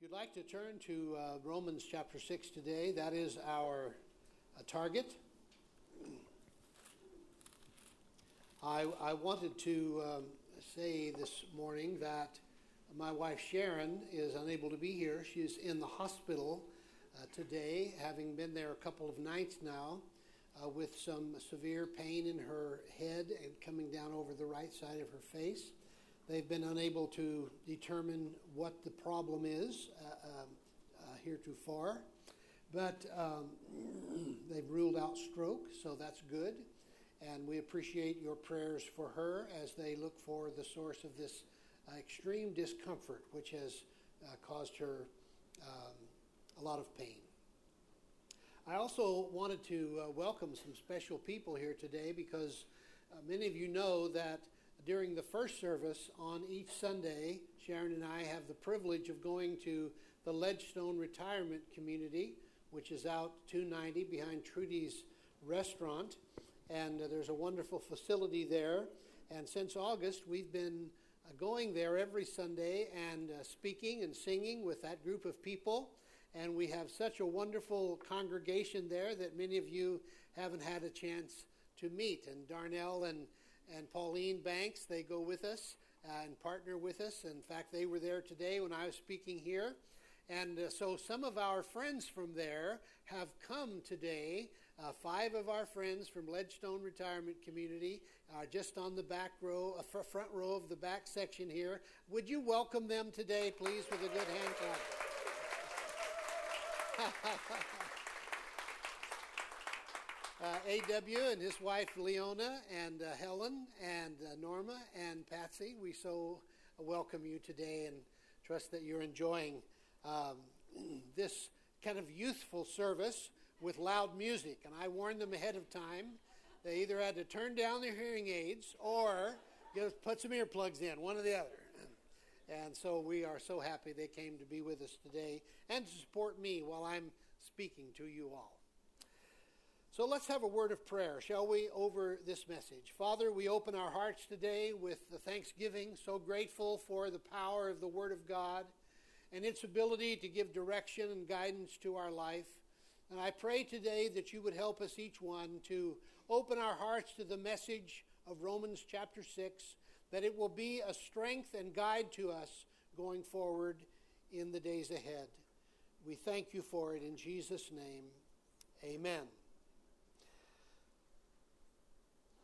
If you'd like to turn to uh, Romans chapter 6 today, that is our uh, target. I, I wanted to um, say this morning that my wife Sharon is unable to be here. She's in the hospital uh, today, having been there a couple of nights now, uh, with some severe pain in her head and coming down over the right side of her face. They've been unable to determine what the problem is uh, um, uh, heretofore, but um, they've ruled out stroke, so that's good. And we appreciate your prayers for her as they look for the source of this uh, extreme discomfort, which has uh, caused her um, a lot of pain. I also wanted to uh, welcome some special people here today because uh, many of you know that during the first service on each Sunday, Sharon and I have the privilege of going to the Ledgestone Retirement Community, which is out 290 behind Trudy's restaurant. And uh, there's a wonderful facility there. And since August, we've been uh, going there every Sunday and uh, speaking and singing with that group of people. And we have such a wonderful congregation there that many of you haven't had a chance to meet. And Darnell and and Pauline Banks. They go with us uh, and partner with us. In fact, they were there today when I was speaking here. And uh, so some of our friends from there have come today. Uh, five of our friends from Ledgestone Retirement Community are just on the back row, uh, front row of the back section here. Would you welcome them today, please, with a good hand clap? uh, A.W. and his wife Leona and uh, Helen and uh, Norma and Patsy. We so welcome you today and trust that you're enjoying um, this kind of youthful service with loud music. And I warned them ahead of time. They either had to turn down their hearing aids or put some earplugs in, one or the other. And so we are so happy they came to be with us today and to support me while I'm speaking to you all. So let's have a word of prayer, shall we, over this message. Father, we open our hearts today with the thanksgiving, so grateful for the power of the Word of God and its ability to give direction and guidance to our life. And I pray today that you would help us each one to open our hearts to the message of Romans chapter 6, that it will be a strength and guide to us going forward in the days ahead. We thank you for it in Jesus' name. Amen.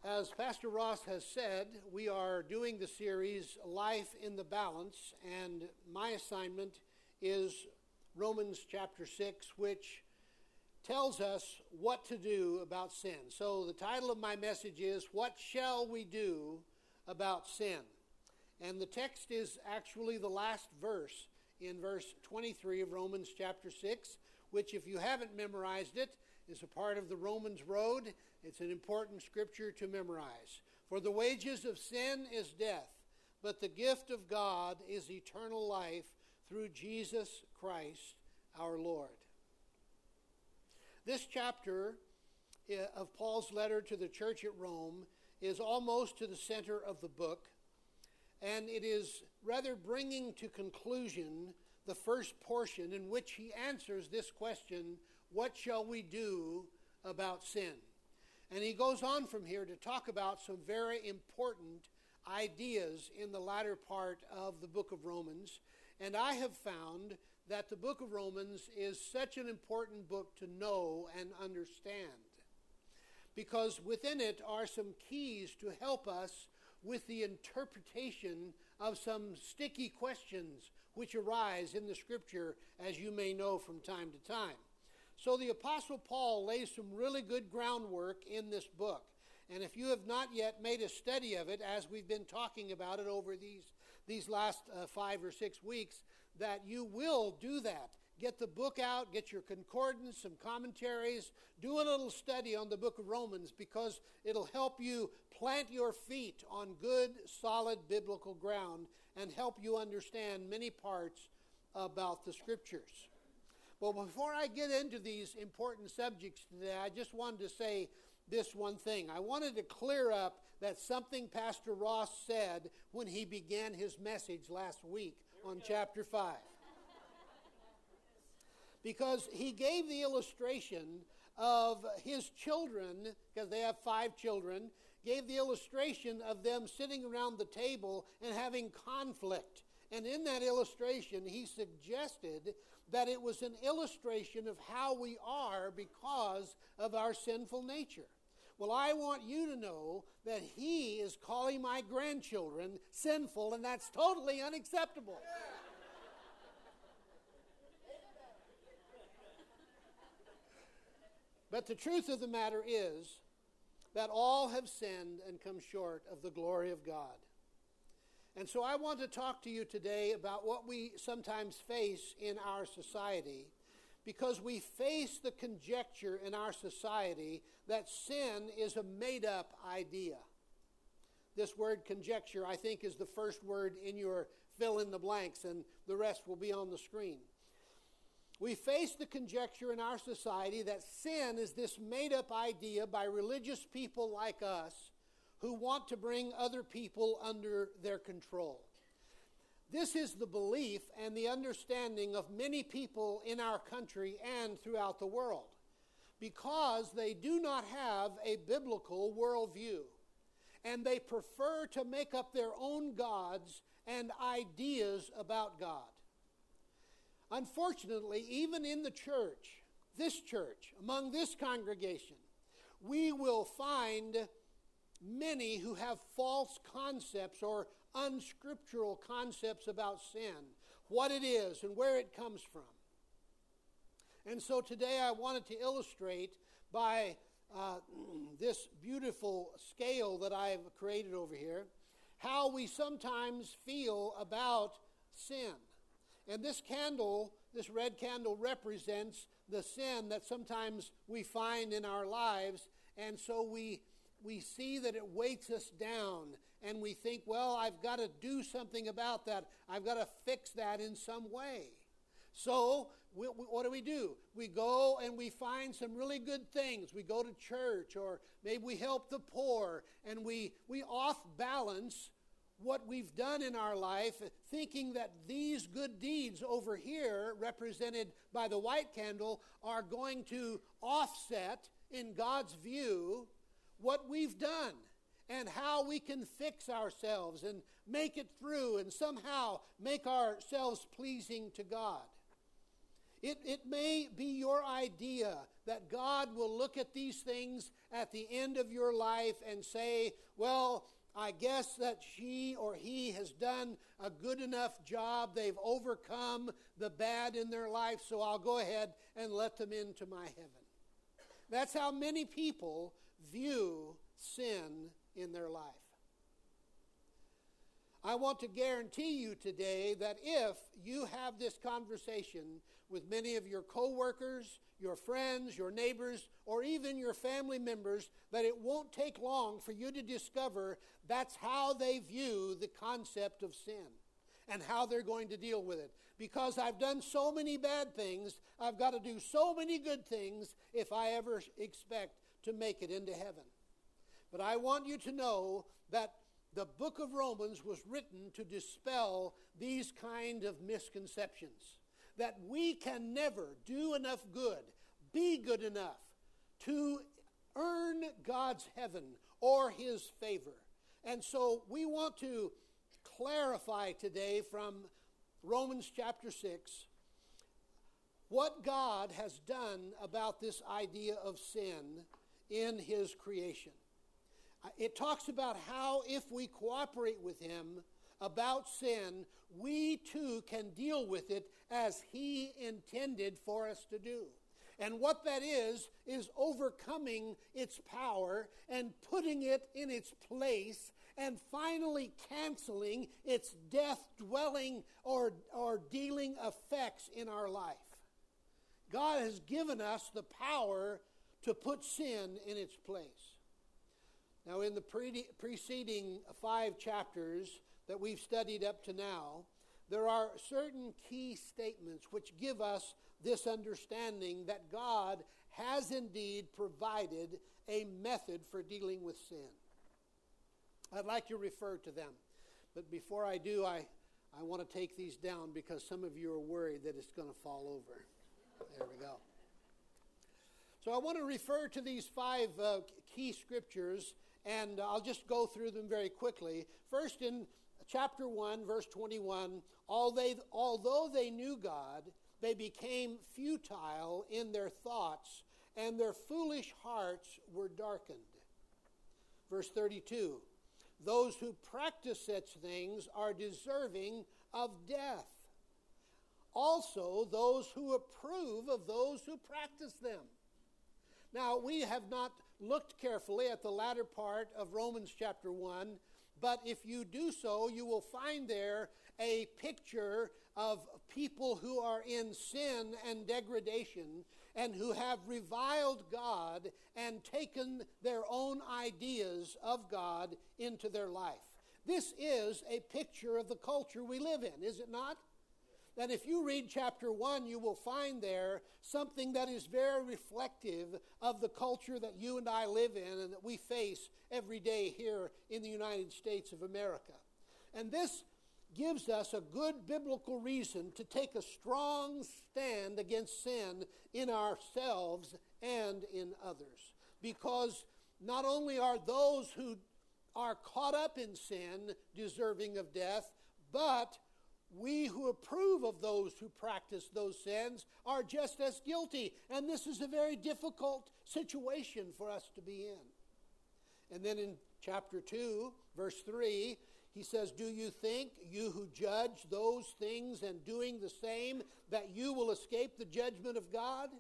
As Pastor Ross has said, we are doing the series Life in the Balance, and my assignment is Romans chapter 6, which tells us what to do about sin. So the title of my message is What Shall We Do About Sin? And the text is actually the last verse in verse 23 of Romans chapter 6, which, if you haven't memorized it, is a part of the Romans Road. It's an important scripture to memorize. For the wages of sin is death, but the gift of God is eternal life through Jesus Christ our Lord. This chapter eh, of Paul's letter to the church at Rome is almost to the center of the book, and it is rather bringing to conclusion the first portion in which he answers this question What shall we do about sin? And he goes on from here to talk about some very important ideas in the latter part of the book of Romans. And I have found that the book of Romans is such an important book to know and understand because within it are some keys to help us with the interpretation of some sticky questions which arise in the scripture, as you may know from time to time. So the Apostle Paul lays some really good groundwork in this book. And if you have not yet made a study of it, as we've been talking about it over these, these last uh, five or six weeks, that you will do that. Get the book out, get your concordance, some commentaries, do a little study on the book of Romans because it'll help you plant your feet on good, solid biblical ground and help you understand many parts about the scriptures. Well, before I get into these important subjects today, I just wanted to say this one thing. I wanted to clear up that something Pastor Ross said when he began his message last week on chapter 5. because he gave the illustration of his children, because they have five children, gave the illustration of them sitting around the table and having conflict. And in that illustration, he suggested that it was an illustration of how we are because of our sinful nature. Well, I want you to know that he is calling my grandchildren sinful, and that's totally unacceptable. But the truth of the matter is that all have sinned and come short of the glory of God. And so I want to talk to you today about what we sometimes face in our society because we face the conjecture in our society that sin is a made up idea. This word conjecture, I think, is the first word in your fill in the blanks, and the rest will be on the screen. We face the conjecture in our society that sin is this made up idea by religious people like us who want to bring other people under their control. This is the belief and the understanding of many people in our country and throughout the world because they do not have a biblical worldview and they prefer to make up their own gods and ideas about God. Unfortunately, even in the church, this church, among this congregation, we will find many who have false concepts or unscriptural concepts about sin, what it is, and where it comes from. And so today I wanted to illustrate by uh, this beautiful scale that I've created over here how we sometimes feel about sin. And this candle, this red candle, represents the sin that sometimes we find in our lives. And so we, we see that it weights us down. And we think, well, I've got to do something about that. I've got to fix that in some way. So, we, we, what do we do? We go and we find some really good things. We go to church, or maybe we help the poor, and we, we off balance what we've done in our life, thinking that these good deeds over here, represented by the white candle, are going to offset, in God's view, what we've done and how we can fix ourselves and make it through and somehow make ourselves pleasing to God. It, it may be your idea that God will look at these things at the end of your life and say, well, I guess that she or he has done a good enough job. They've overcome the bad in their life, so I'll go ahead and let them into my heaven. That's how many people view sin in their life. I want to guarantee you today that if you have this conversation with many of your coworkers, your friends, your neighbors, or even your family members that it won't take long for you to discover that's how they view the concept of sin and how they're going to deal with it. Because I've done so many bad things, I've got to do so many good things if I ever expect to make it into heaven. But I want you to know that the book of Romans was written to dispel these kind of misconceptions that we can never do enough good, be good enough to earn God's heaven or his favor. And so we want to clarify today from Romans chapter 6 what God has done about this idea of sin in his creation. Uh, it talks about how if we cooperate with him, about sin, we too can deal with it as He intended for us to do. And what that is, is overcoming its power and putting it in its place and finally canceling its death dwelling or, or dealing effects in our life. God has given us the power to put sin in its place. Now, in the pre- preceding five chapters, that we've studied up to now, there are certain key statements which give us this understanding that God has indeed provided a method for dealing with sin. I'd like to refer to them. But before I do, I, I want to take these down because some of you are worried that it's going to fall over. There we go. So I want to refer to these five uh, key scriptures, and I'll just go through them very quickly. First, in chapter 1, verse 21, although they knew God, they became futile in their thoughts, and their foolish hearts were darkened. Verse 32 Those who practice such things are deserving of death. Also, those who approve of those who practice them. Now, we have not looked carefully at the latter part of Romans chapter 1, but if you do so, you will find there a picture of people who are in sin and degradation and who have reviled God and taken their own ideas of God into their life. This is a picture of the culture we live in, is it not? That if you read chapter 1, you will find there something that is very reflective of the culture that you and I live in and that we face every day here in the United States of America. And this gives us a good biblical reason to take a strong stand against sin in ourselves and in others. Because not only are those who are caught up in sin deserving of death, but we who approve of those who practice those sins are just as guilty. And this is a very difficult situation for us to be in. And then in chapter 2, verse 3, he says, Do you think, you who judge those things and doing the same, that you will escape the judgment of God?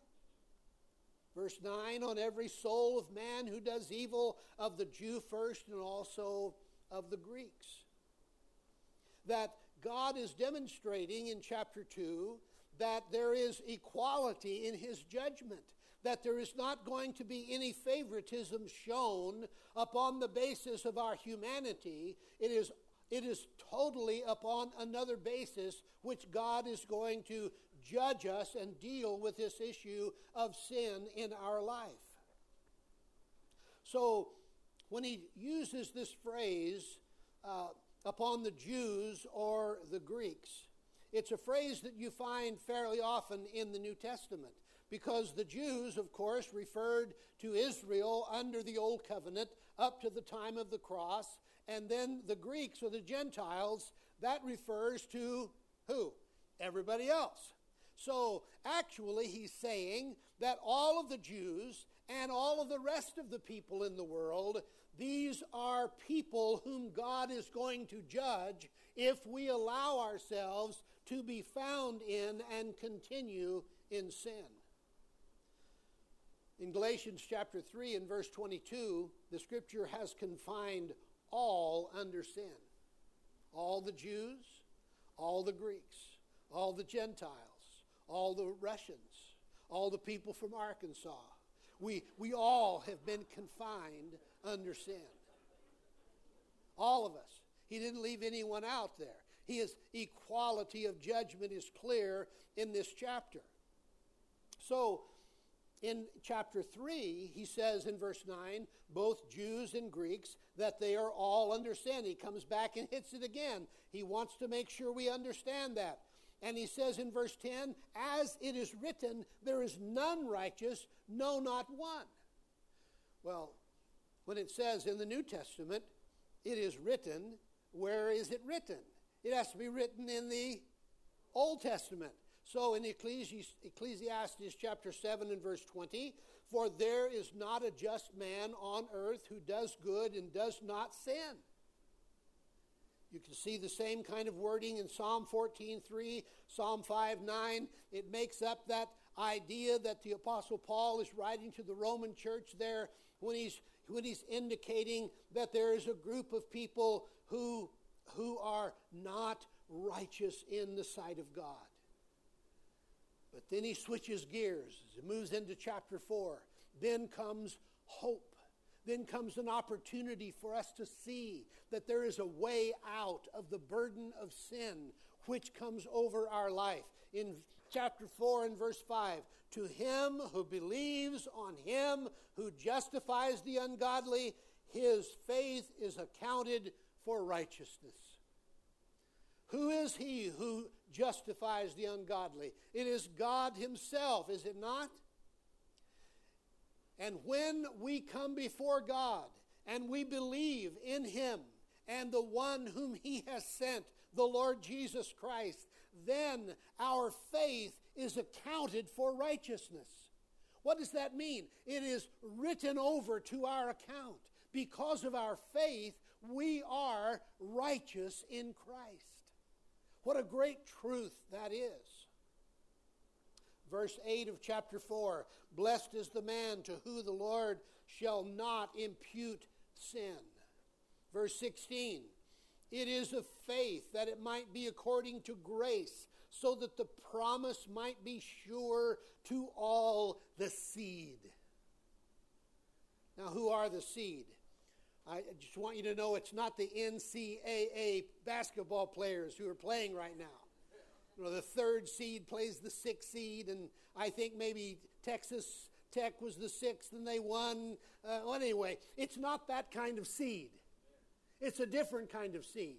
Verse 9 On every soul of man who does evil, of the Jew first and also of the Greeks. That God is demonstrating in chapter 2 that there is equality in his judgment that there is not going to be any favoritism shown upon the basis of our humanity. It is it is totally upon another basis which God is going to judge us and deal with this issue of sin in our life. So, when he uses this phrase uh, upon the Jews or the Greeks, it's a phrase that you find fairly often in the New Testament because the Jews, of course, referred to Israel under the Old Covenant up to the time of the cross, and then the Greeks or the Gentiles, that refers to who? Everybody else. So actually, he's saying that all of the Jews and all of the rest of the people in the world, these are people whom God is going to judge if we allow ourselves to be found in and continue in sin. In Galatians chapter 3 and verse 22, the scripture has confined all under sin. All the Jews, all the Greeks, all the Gentiles, all the Russians, all the people from Arkansas. We, we all have been confined under sin. All of us. He didn't leave anyone out there. His equality of judgment is clear in this chapter. So, in chapter 3, he says in verse 9, both Jews and Greeks, that they are all under sin. He comes back and hits it again. He wants to make sure we understand that. And he says in verse 10, as it is written, there is none righteous, no, not one. Well, when it says in the New Testament, it is written, where is it written? It has to be written in the Old Testament. So in Ecclesiastes chapter 7 and verse 20, for there is not a just man on earth who does good and does not sin. You can see the same kind of wording in Psalm 14:3, Psalm 5:9. It makes up that idea that the apostle Paul is writing to the Roman church there when he's when he's indicating that there is a group of people who who are not righteous in the sight of God. But then he switches gears as he moves into chapter 4. Then comes hope. Then comes an opportunity for us to see that there is a way out of the burden of sin which comes over our life. In chapter 4 and verse 5, to him who believes on him who justifies the ungodly, his faith is accounted for righteousness. Who is he who justifies the ungodly. It is God Himself, is it not? And when we come before God and we believe in Him and the one whom He has sent, the Lord Jesus Christ, then our faith is accounted for righteousness. What does that mean? It is written over to our account. Because of our faith, we are righteous in Christ. What a great truth that is. Verse 8 of chapter 4 Blessed is the man to whom the Lord shall not impute sin. Verse 16 It is of faith that it might be according to grace, so that the promise might be sure to all the seed. Now, who are the seed? I just want you to know it's not the NCAA basketball players who are playing right now. You know, the third seed plays the sixth seed, and I think maybe Texas Tech was the sixth and they won. Uh, well, anyway, it's not that kind of seed. It's a different kind of seed.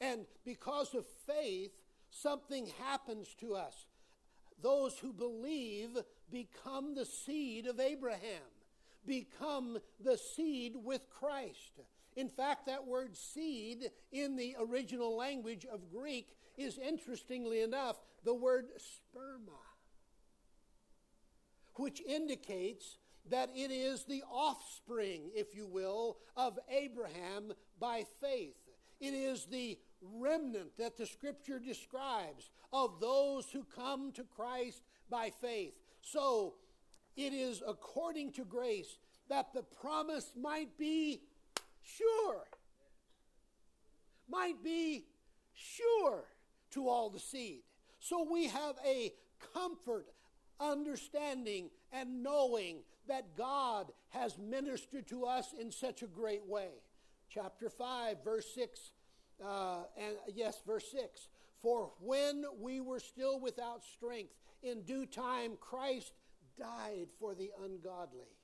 And because of faith, something happens to us. Those who believe become the seed of Abraham become the seed with Christ. In fact, that word seed in the original language of Greek is interestingly enough the word sperma, which indicates that it is the offspring, if you will, of Abraham by faith. It is the remnant that the scripture describes of those who come to Christ by faith. So, it is according to grace that the promise might be sure. Might be sure to all the seed. So we have a comfort, understanding, and knowing that God has ministered to us in such a great way. Chapter 5, verse 6, uh, and yes, verse 6. For when we were still without strength, in due time Christ died for the ungodly.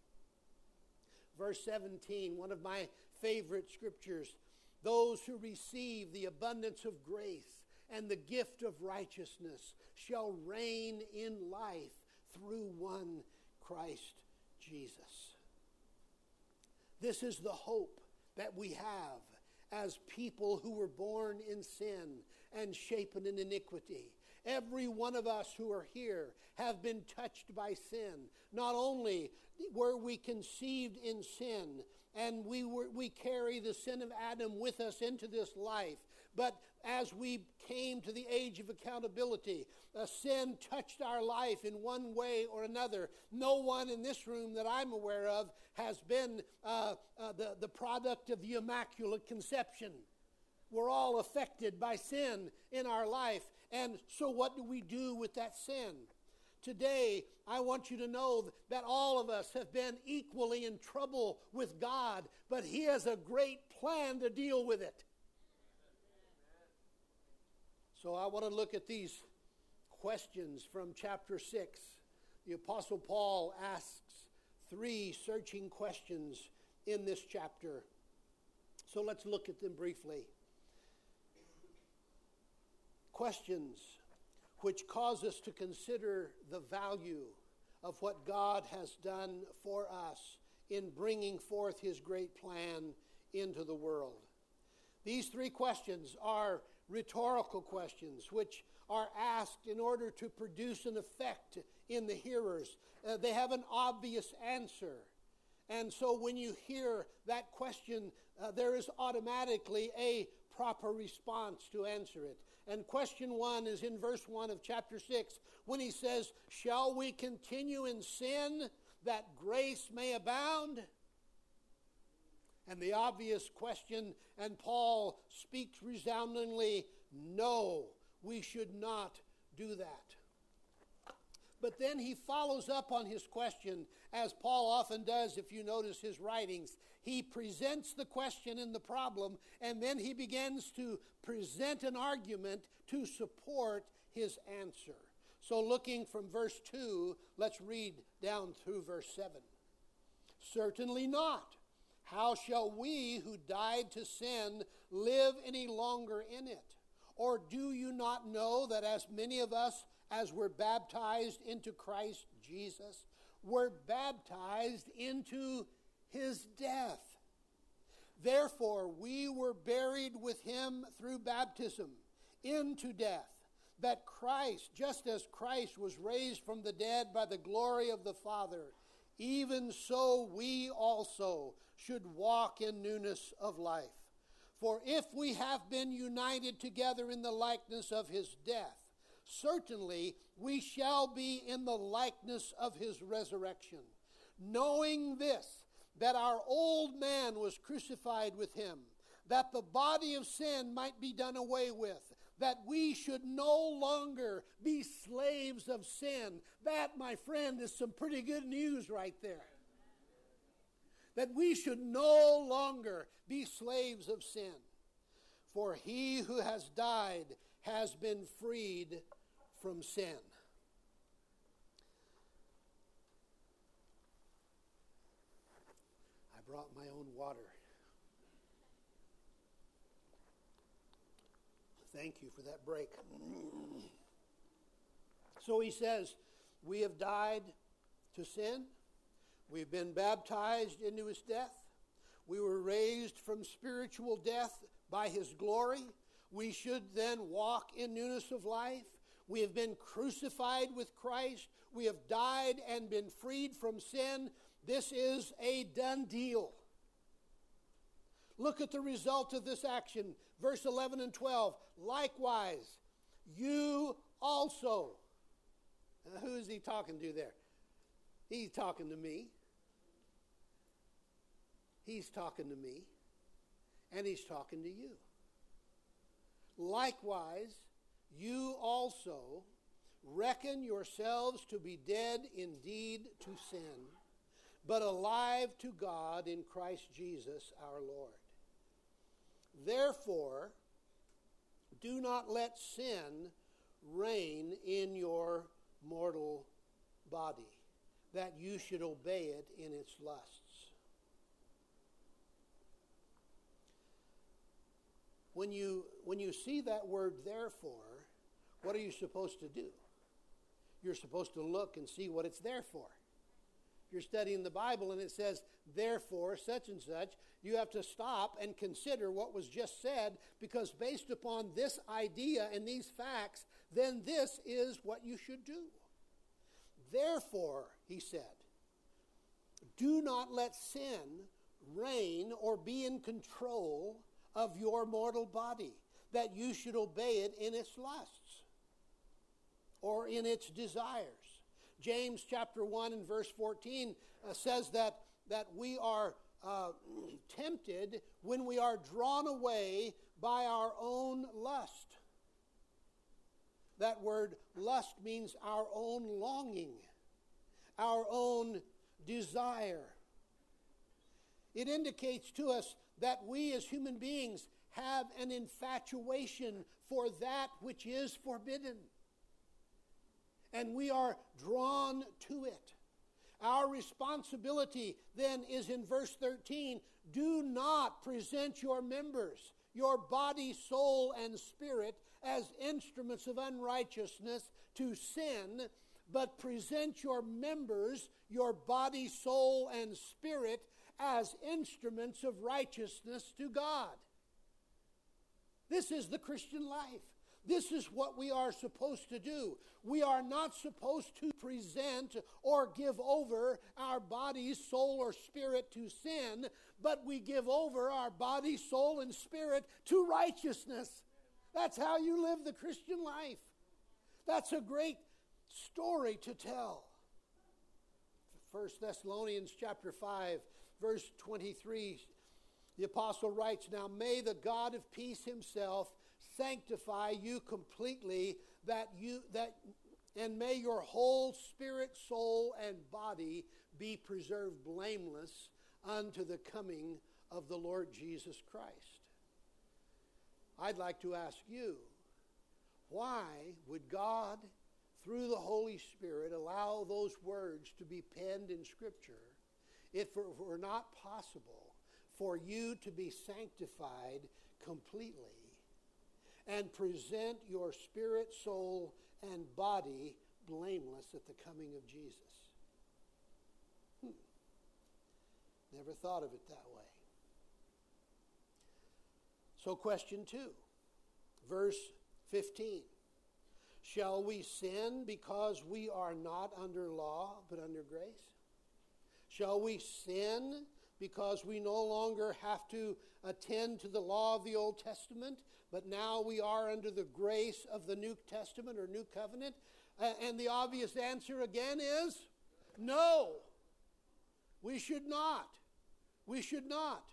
Verse 17, one of my favorite scriptures those who receive the abundance of grace and the gift of righteousness shall reign in life through one Christ Jesus. This is the hope that we have as people who were born in sin and shapen in iniquity. Every one of us who are here have been touched by sin. Not only were we conceived in sin and we, were, we carry the sin of Adam with us into this life, but as we came to the age of accountability, a sin touched our life in one way or another. No one in this room that I'm aware of has been uh, uh, the, the product of the Immaculate Conception. We're all affected by sin in our life. And so, what do we do with that sin? Today, I want you to know that all of us have been equally in trouble with God, but He has a great plan to deal with it. So, I want to look at these questions from chapter 6. The Apostle Paul asks three searching questions in this chapter. So, let's look at them briefly questions which cause us to consider the value of what God has done for us in bringing forth his great plan into the world. These three questions are rhetorical questions which are asked in order to produce an effect in the hearers. Uh, they have an obvious answer. And so when you hear that question, uh, there is automatically a proper response to answer it. And question one is in verse 1 of chapter 6 when he says, Shall we continue in sin that grace may abound? And the obvious question, and Paul speaks resoundingly, No, we should not do that. But then he follows up on his question, as Paul often does if you notice his writings. He presents the question and the problem, and then he begins to present an argument to support his answer. So, looking from verse 2, let's read down through verse 7. Certainly not. How shall we who died to sin live any longer in it? Or do you not know that as many of us as were baptized into Christ Jesus were baptized into his death? Therefore, we were buried with him through baptism into death, that Christ, just as Christ was raised from the dead by the glory of the Father, even so we also should walk in newness of life. For if we have been united together in the likeness of his death, certainly we shall be in the likeness of his resurrection. Knowing this, that our old man was crucified with him, that the body of sin might be done away with, that we should no longer be slaves of sin. That, my friend, is some pretty good news right there. That we should no longer be slaves of sin. For he who has died has been freed from sin. I brought my own water. Thank you for that break. So he says, We have died to sin. We've been baptized into his death. We were raised from spiritual death by his glory. We should then walk in newness of life. We have been crucified with Christ. We have died and been freed from sin. This is a done deal. Look at the result of this action. Verse 11 and 12. Likewise, you also. Who is he talking to there? He's talking to me. He's talking to me. And he's talking to you. Likewise, you also reckon yourselves to be dead indeed to sin, but alive to God in Christ Jesus our Lord. Therefore, do not let sin reign in your mortal body, that you should obey it in its lusts. When you, when you see that word therefore, what are you supposed to do? You're supposed to look and see what it's there for you're studying the Bible and it says, therefore, such and such, you have to stop and consider what was just said because based upon this idea and these facts, then this is what you should do. Therefore, he said, do not let sin reign or be in control of your mortal body, that you should obey it in its lusts or in its desires. James chapter 1 and verse 14 uh, says that, that we are uh, tempted when we are drawn away by our own lust. That word lust means our own longing, our own desire. It indicates to us that we as human beings have an infatuation for that which is forbidden and we are drawn to it. Our responsibility then is in verse 13 do not present your members, your body, soul, and spirit, as instruments of unrighteousness to sin, but present your members, your body, soul, and spirit, as instruments of righteousness to God. This is the Christian life. This is what we are supposed to do. We are not supposed to present or give over our body, soul, or spirit to sin, but we give over our body, soul, and spirit to righteousness. That's how you live the Christian life. That's a great story to tell. 1 Thessalonians chapter 5 verse 23 the apostle writes now may the God of peace himself sanctify you completely that you that and may your whole spirit soul and body be preserved blameless unto the coming of the Lord Jesus Christ. I'd like to ask you why would God through the Holy Spirit allow those words to be penned in scripture if it were not possible for you to be sanctified completely and present your spirit, soul, and body blameless at the coming of Jesus. Hmm. Never thought of it that way. So, question two, verse 15. Shall we sin because we are not under law but under grace? Shall we sin because we no longer have to attend to the law of the Old Testament, but now we are under the grace of the New Testament or New Covenant? And the obvious answer again is no. We should not. We should not.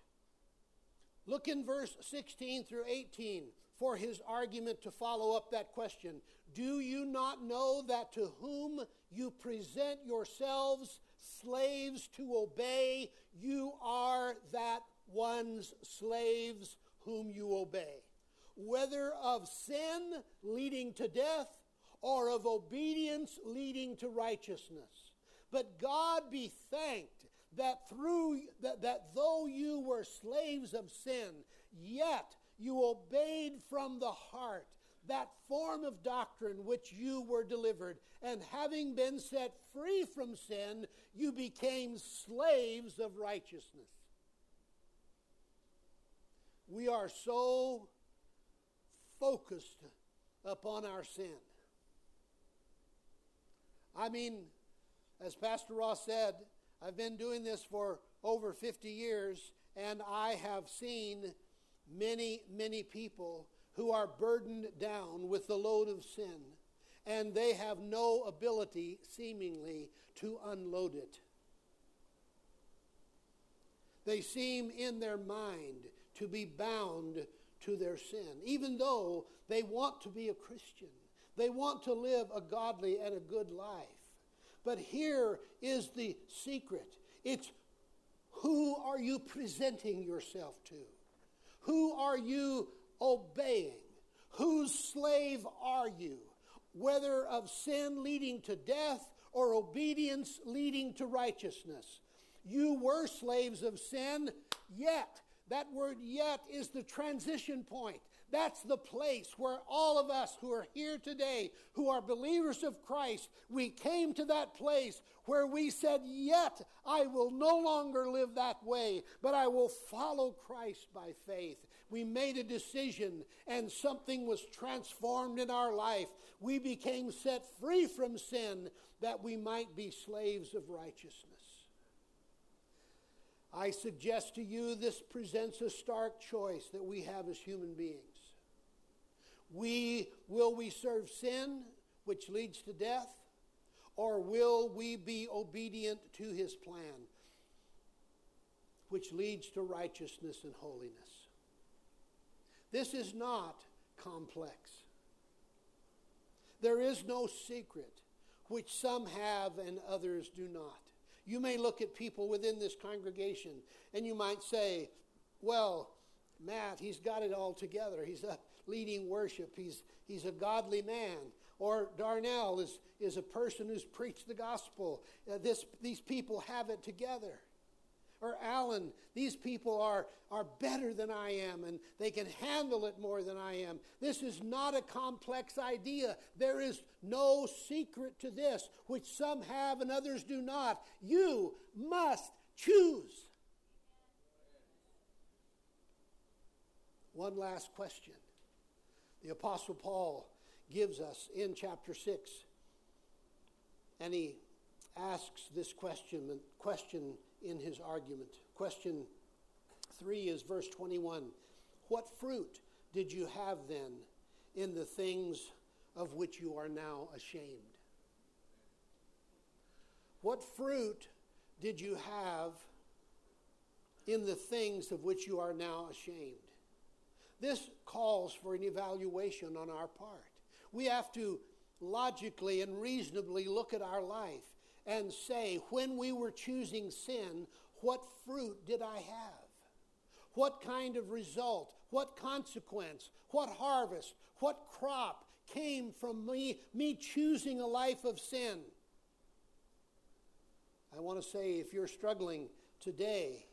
Look in verse 16 through 18 for his argument to follow up that question. Do you not know that to whom you present yourselves slaves to obey, you are that one's slaves whom you obey? Whether of sin leading to death or of obedience leading to righteousness. But God be thanked that through that, that though you were slaves of sin, yet you obeyed from the heart that form of doctrine which you were delivered, and having been set free from sin, you became slaves of righteousness. We are so focused upon our sin. I mean, as Pastor Ross said, I've been doing this for over 50 years, and I have seen many, many people who are burdened down with the load of sin, and they have no ability, seemingly, to unload it. They seem in their mind to be bound to their sin, even though they want to be a Christian. They want to live a godly and a good life. But here is the secret it's who are you presenting yourself to? Who are you obeying? Whose slave are you? Whether of sin leading to death or obedience leading to righteousness. You were slaves of sin, yet, that word yet is the transition point. That's the place where all of us who are here today, who are believers of Christ, we came to that place where we said, Yet I will no longer live that way, but I will follow Christ by faith. We made a decision and something was transformed in our life. We became set free from sin that we might be slaves of righteousness. I suggest to you this presents a stark choice that we have as human beings. We will we serve sin, which leads to death, or will we be obedient to his plan, which leads to righteousness and holiness? This is not complex. There is no secret which some have and others do not. You may look at people within this congregation and you might say, well, Matt, he's got it all together. He's up leading worship. He's, he's a godly man. Or Darnell is, is a person who's preached the gospel. Uh, this, these people have it together. Or Alan, these people are, are better than I am and they can handle it more than I am. This is not a complex idea. There is no secret to this, which some have and others do not. You must choose. One last question the Apostle Paul gives us in chapter 6. And he asks this question, question in his argument. Question 3 is verse 21. What fruit did you have then in the things of which you are now ashamed? What fruit did you have in the things of which you are now ashamed? This calls for an evaluation on our part. We have to logically and reasonably look at our life and say, when we were choosing sin, what fruit did I have? What kind of result, what consequence, what harvest, what crop came from me, me choosing a life of sin? I want to say if you're struggling today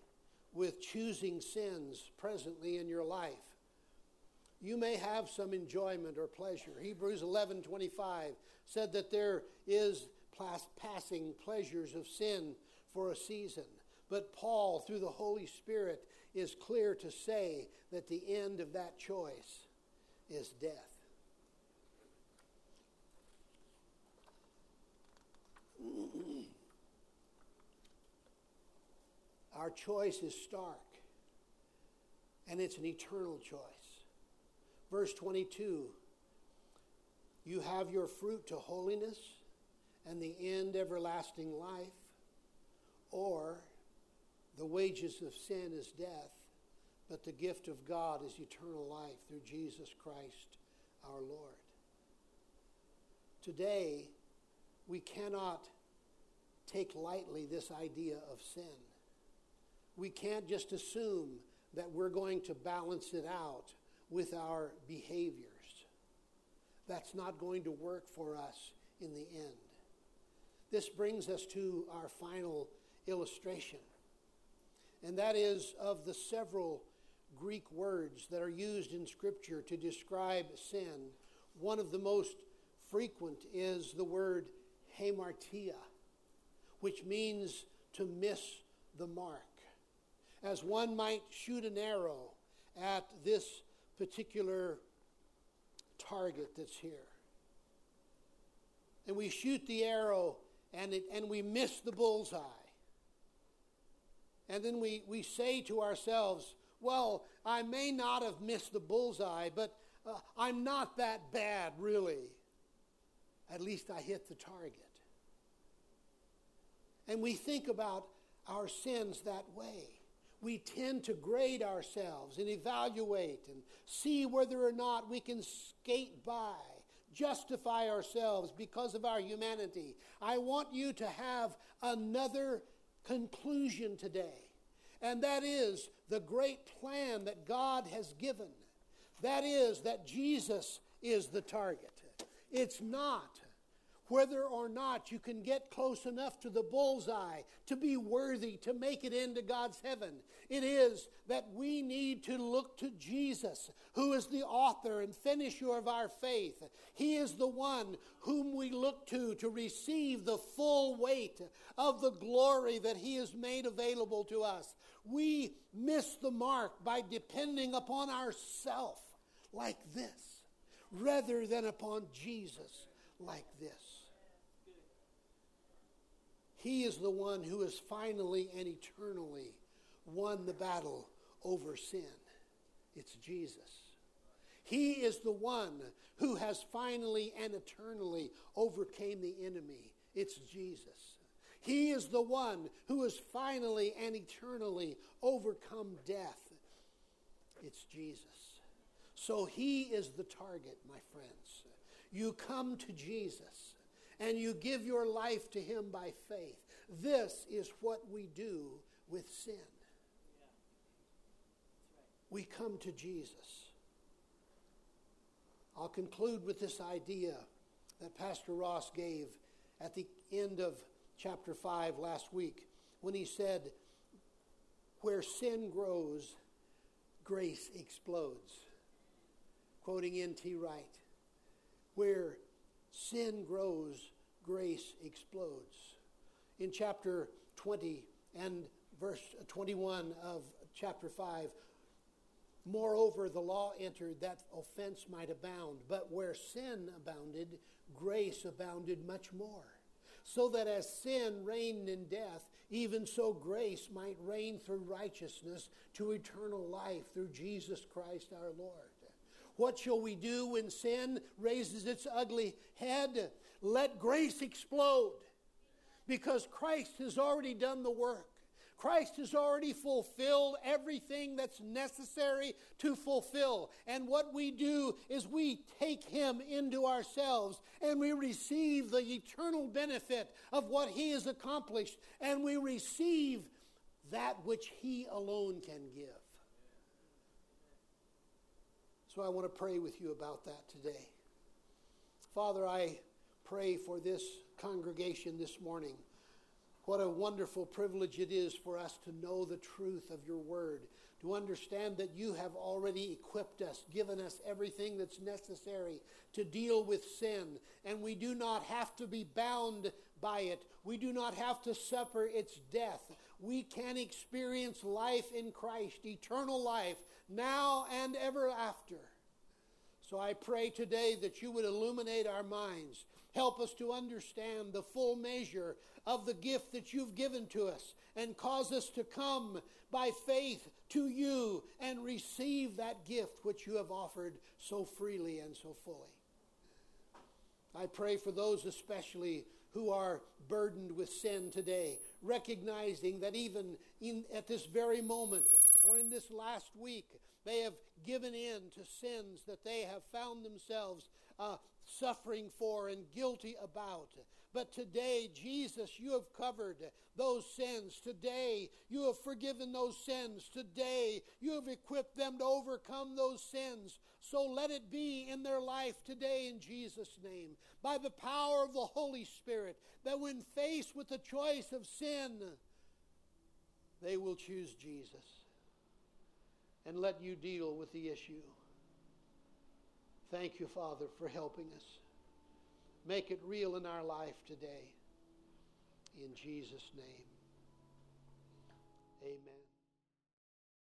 with choosing sins presently in your life, you may have some enjoyment or pleasure. Hebrews 11:25 said that there is passing pleasures of sin for a season. But Paul, through the Holy Spirit, is clear to say that the end of that choice is death. Our choice is stark, and it's an eternal choice. Verse 22 You have your fruit to holiness, and the end everlasting life, or the wages of sin is death, but the gift of God is eternal life through Jesus Christ our Lord. Today, we cannot take lightly this idea of sin. We can't just assume that we're going to balance it out with our behaviors. That's not going to work for us in the end. This brings us to our final illustration, and that is of the several Greek words that are used in Scripture to describe sin. One of the most frequent is the word hamartia, which means to miss the mark. As one might shoot an arrow at this particular target that's here. And we shoot the arrow and, it, and we miss the bullseye. And then we, we say to ourselves, well, I may not have missed the bullseye, but uh, I'm not that bad, really. At least I hit the target. And we think about our sins that way. We tend to grade ourselves and evaluate and see whether or not we can skate by, justify ourselves because of our humanity. I want you to have another conclusion today, and that is the great plan that God has given. That is, that Jesus is the target. It's not whether or not you can get close enough to the bullseye to be worthy to make it into God's heaven. It is that we need to look to Jesus, who is the author and finisher of our faith. He is the one whom we look to to receive the full weight of the glory that He has made available to us. We miss the mark by depending upon ourself like this rather than upon Jesus like this. He is the one who has finally and eternally won the battle over sin. It's Jesus. He is the one who has finally and eternally overcame the enemy. It's Jesus. He is the one who has finally and eternally overcome death. It's Jesus. So he is the target, my friends. You come to Jesus and you give your life to Him by faith. This is what we do with sin. We come to Jesus. I'll conclude with this idea that Pastor Ross gave at the end of chapter 5 last week when he said, Where sin grows, grace explodes. Quoting N.T. Wright. Where sin grows, grace explodes. In chapter 20 and verse uh, 21 of chapter 5, moreover, the law entered that offense might abound, but where sin abounded, grace abounded much more. So that as sin reigned in death, even so grace might reign through righteousness to eternal life through Jesus Christ our Lord. What shall we do when sin raises its ugly head? Let grace explode because Christ has already done the work. Christ has already fulfilled everything that's necessary to fulfill. And what we do is we take him into ourselves and we receive the eternal benefit of what he has accomplished and we receive that which he alone can give. So I want to pray with you about that today. Father, I pray for this congregation this morning What a wonderful privilege it is for us to know the truth of your word, to understand that you have already equipped us, given us everything that's necessary to deal with sin, and we do not have to be bound by it. We do not have to suffer its death. We can experience life in Christ, eternal life, now and ever after. So I pray today that you would illuminate our minds. Help us to understand the full measure of the gift that you've given to us and cause us to come by faith to you and receive that gift which you have offered so freely and so fully. I pray for those especially who are burdened with sin today, recognizing that even in, at this very moment or in this last week, they have given in to sins that they have found themselves uh, suffering for and guilty about. But today, Jesus, you have covered those sins. Today, you have forgiven those sins. Today, you have equipped them to overcome those sins. So let it be in their life today in Jesus' name, by the power of the Holy Spirit, that when faced with the choice of sin, they will choose Jesus and let you deal with the issue. Thank you, Father, for helping us. Make it real in our life today. In Jesus' name, amen.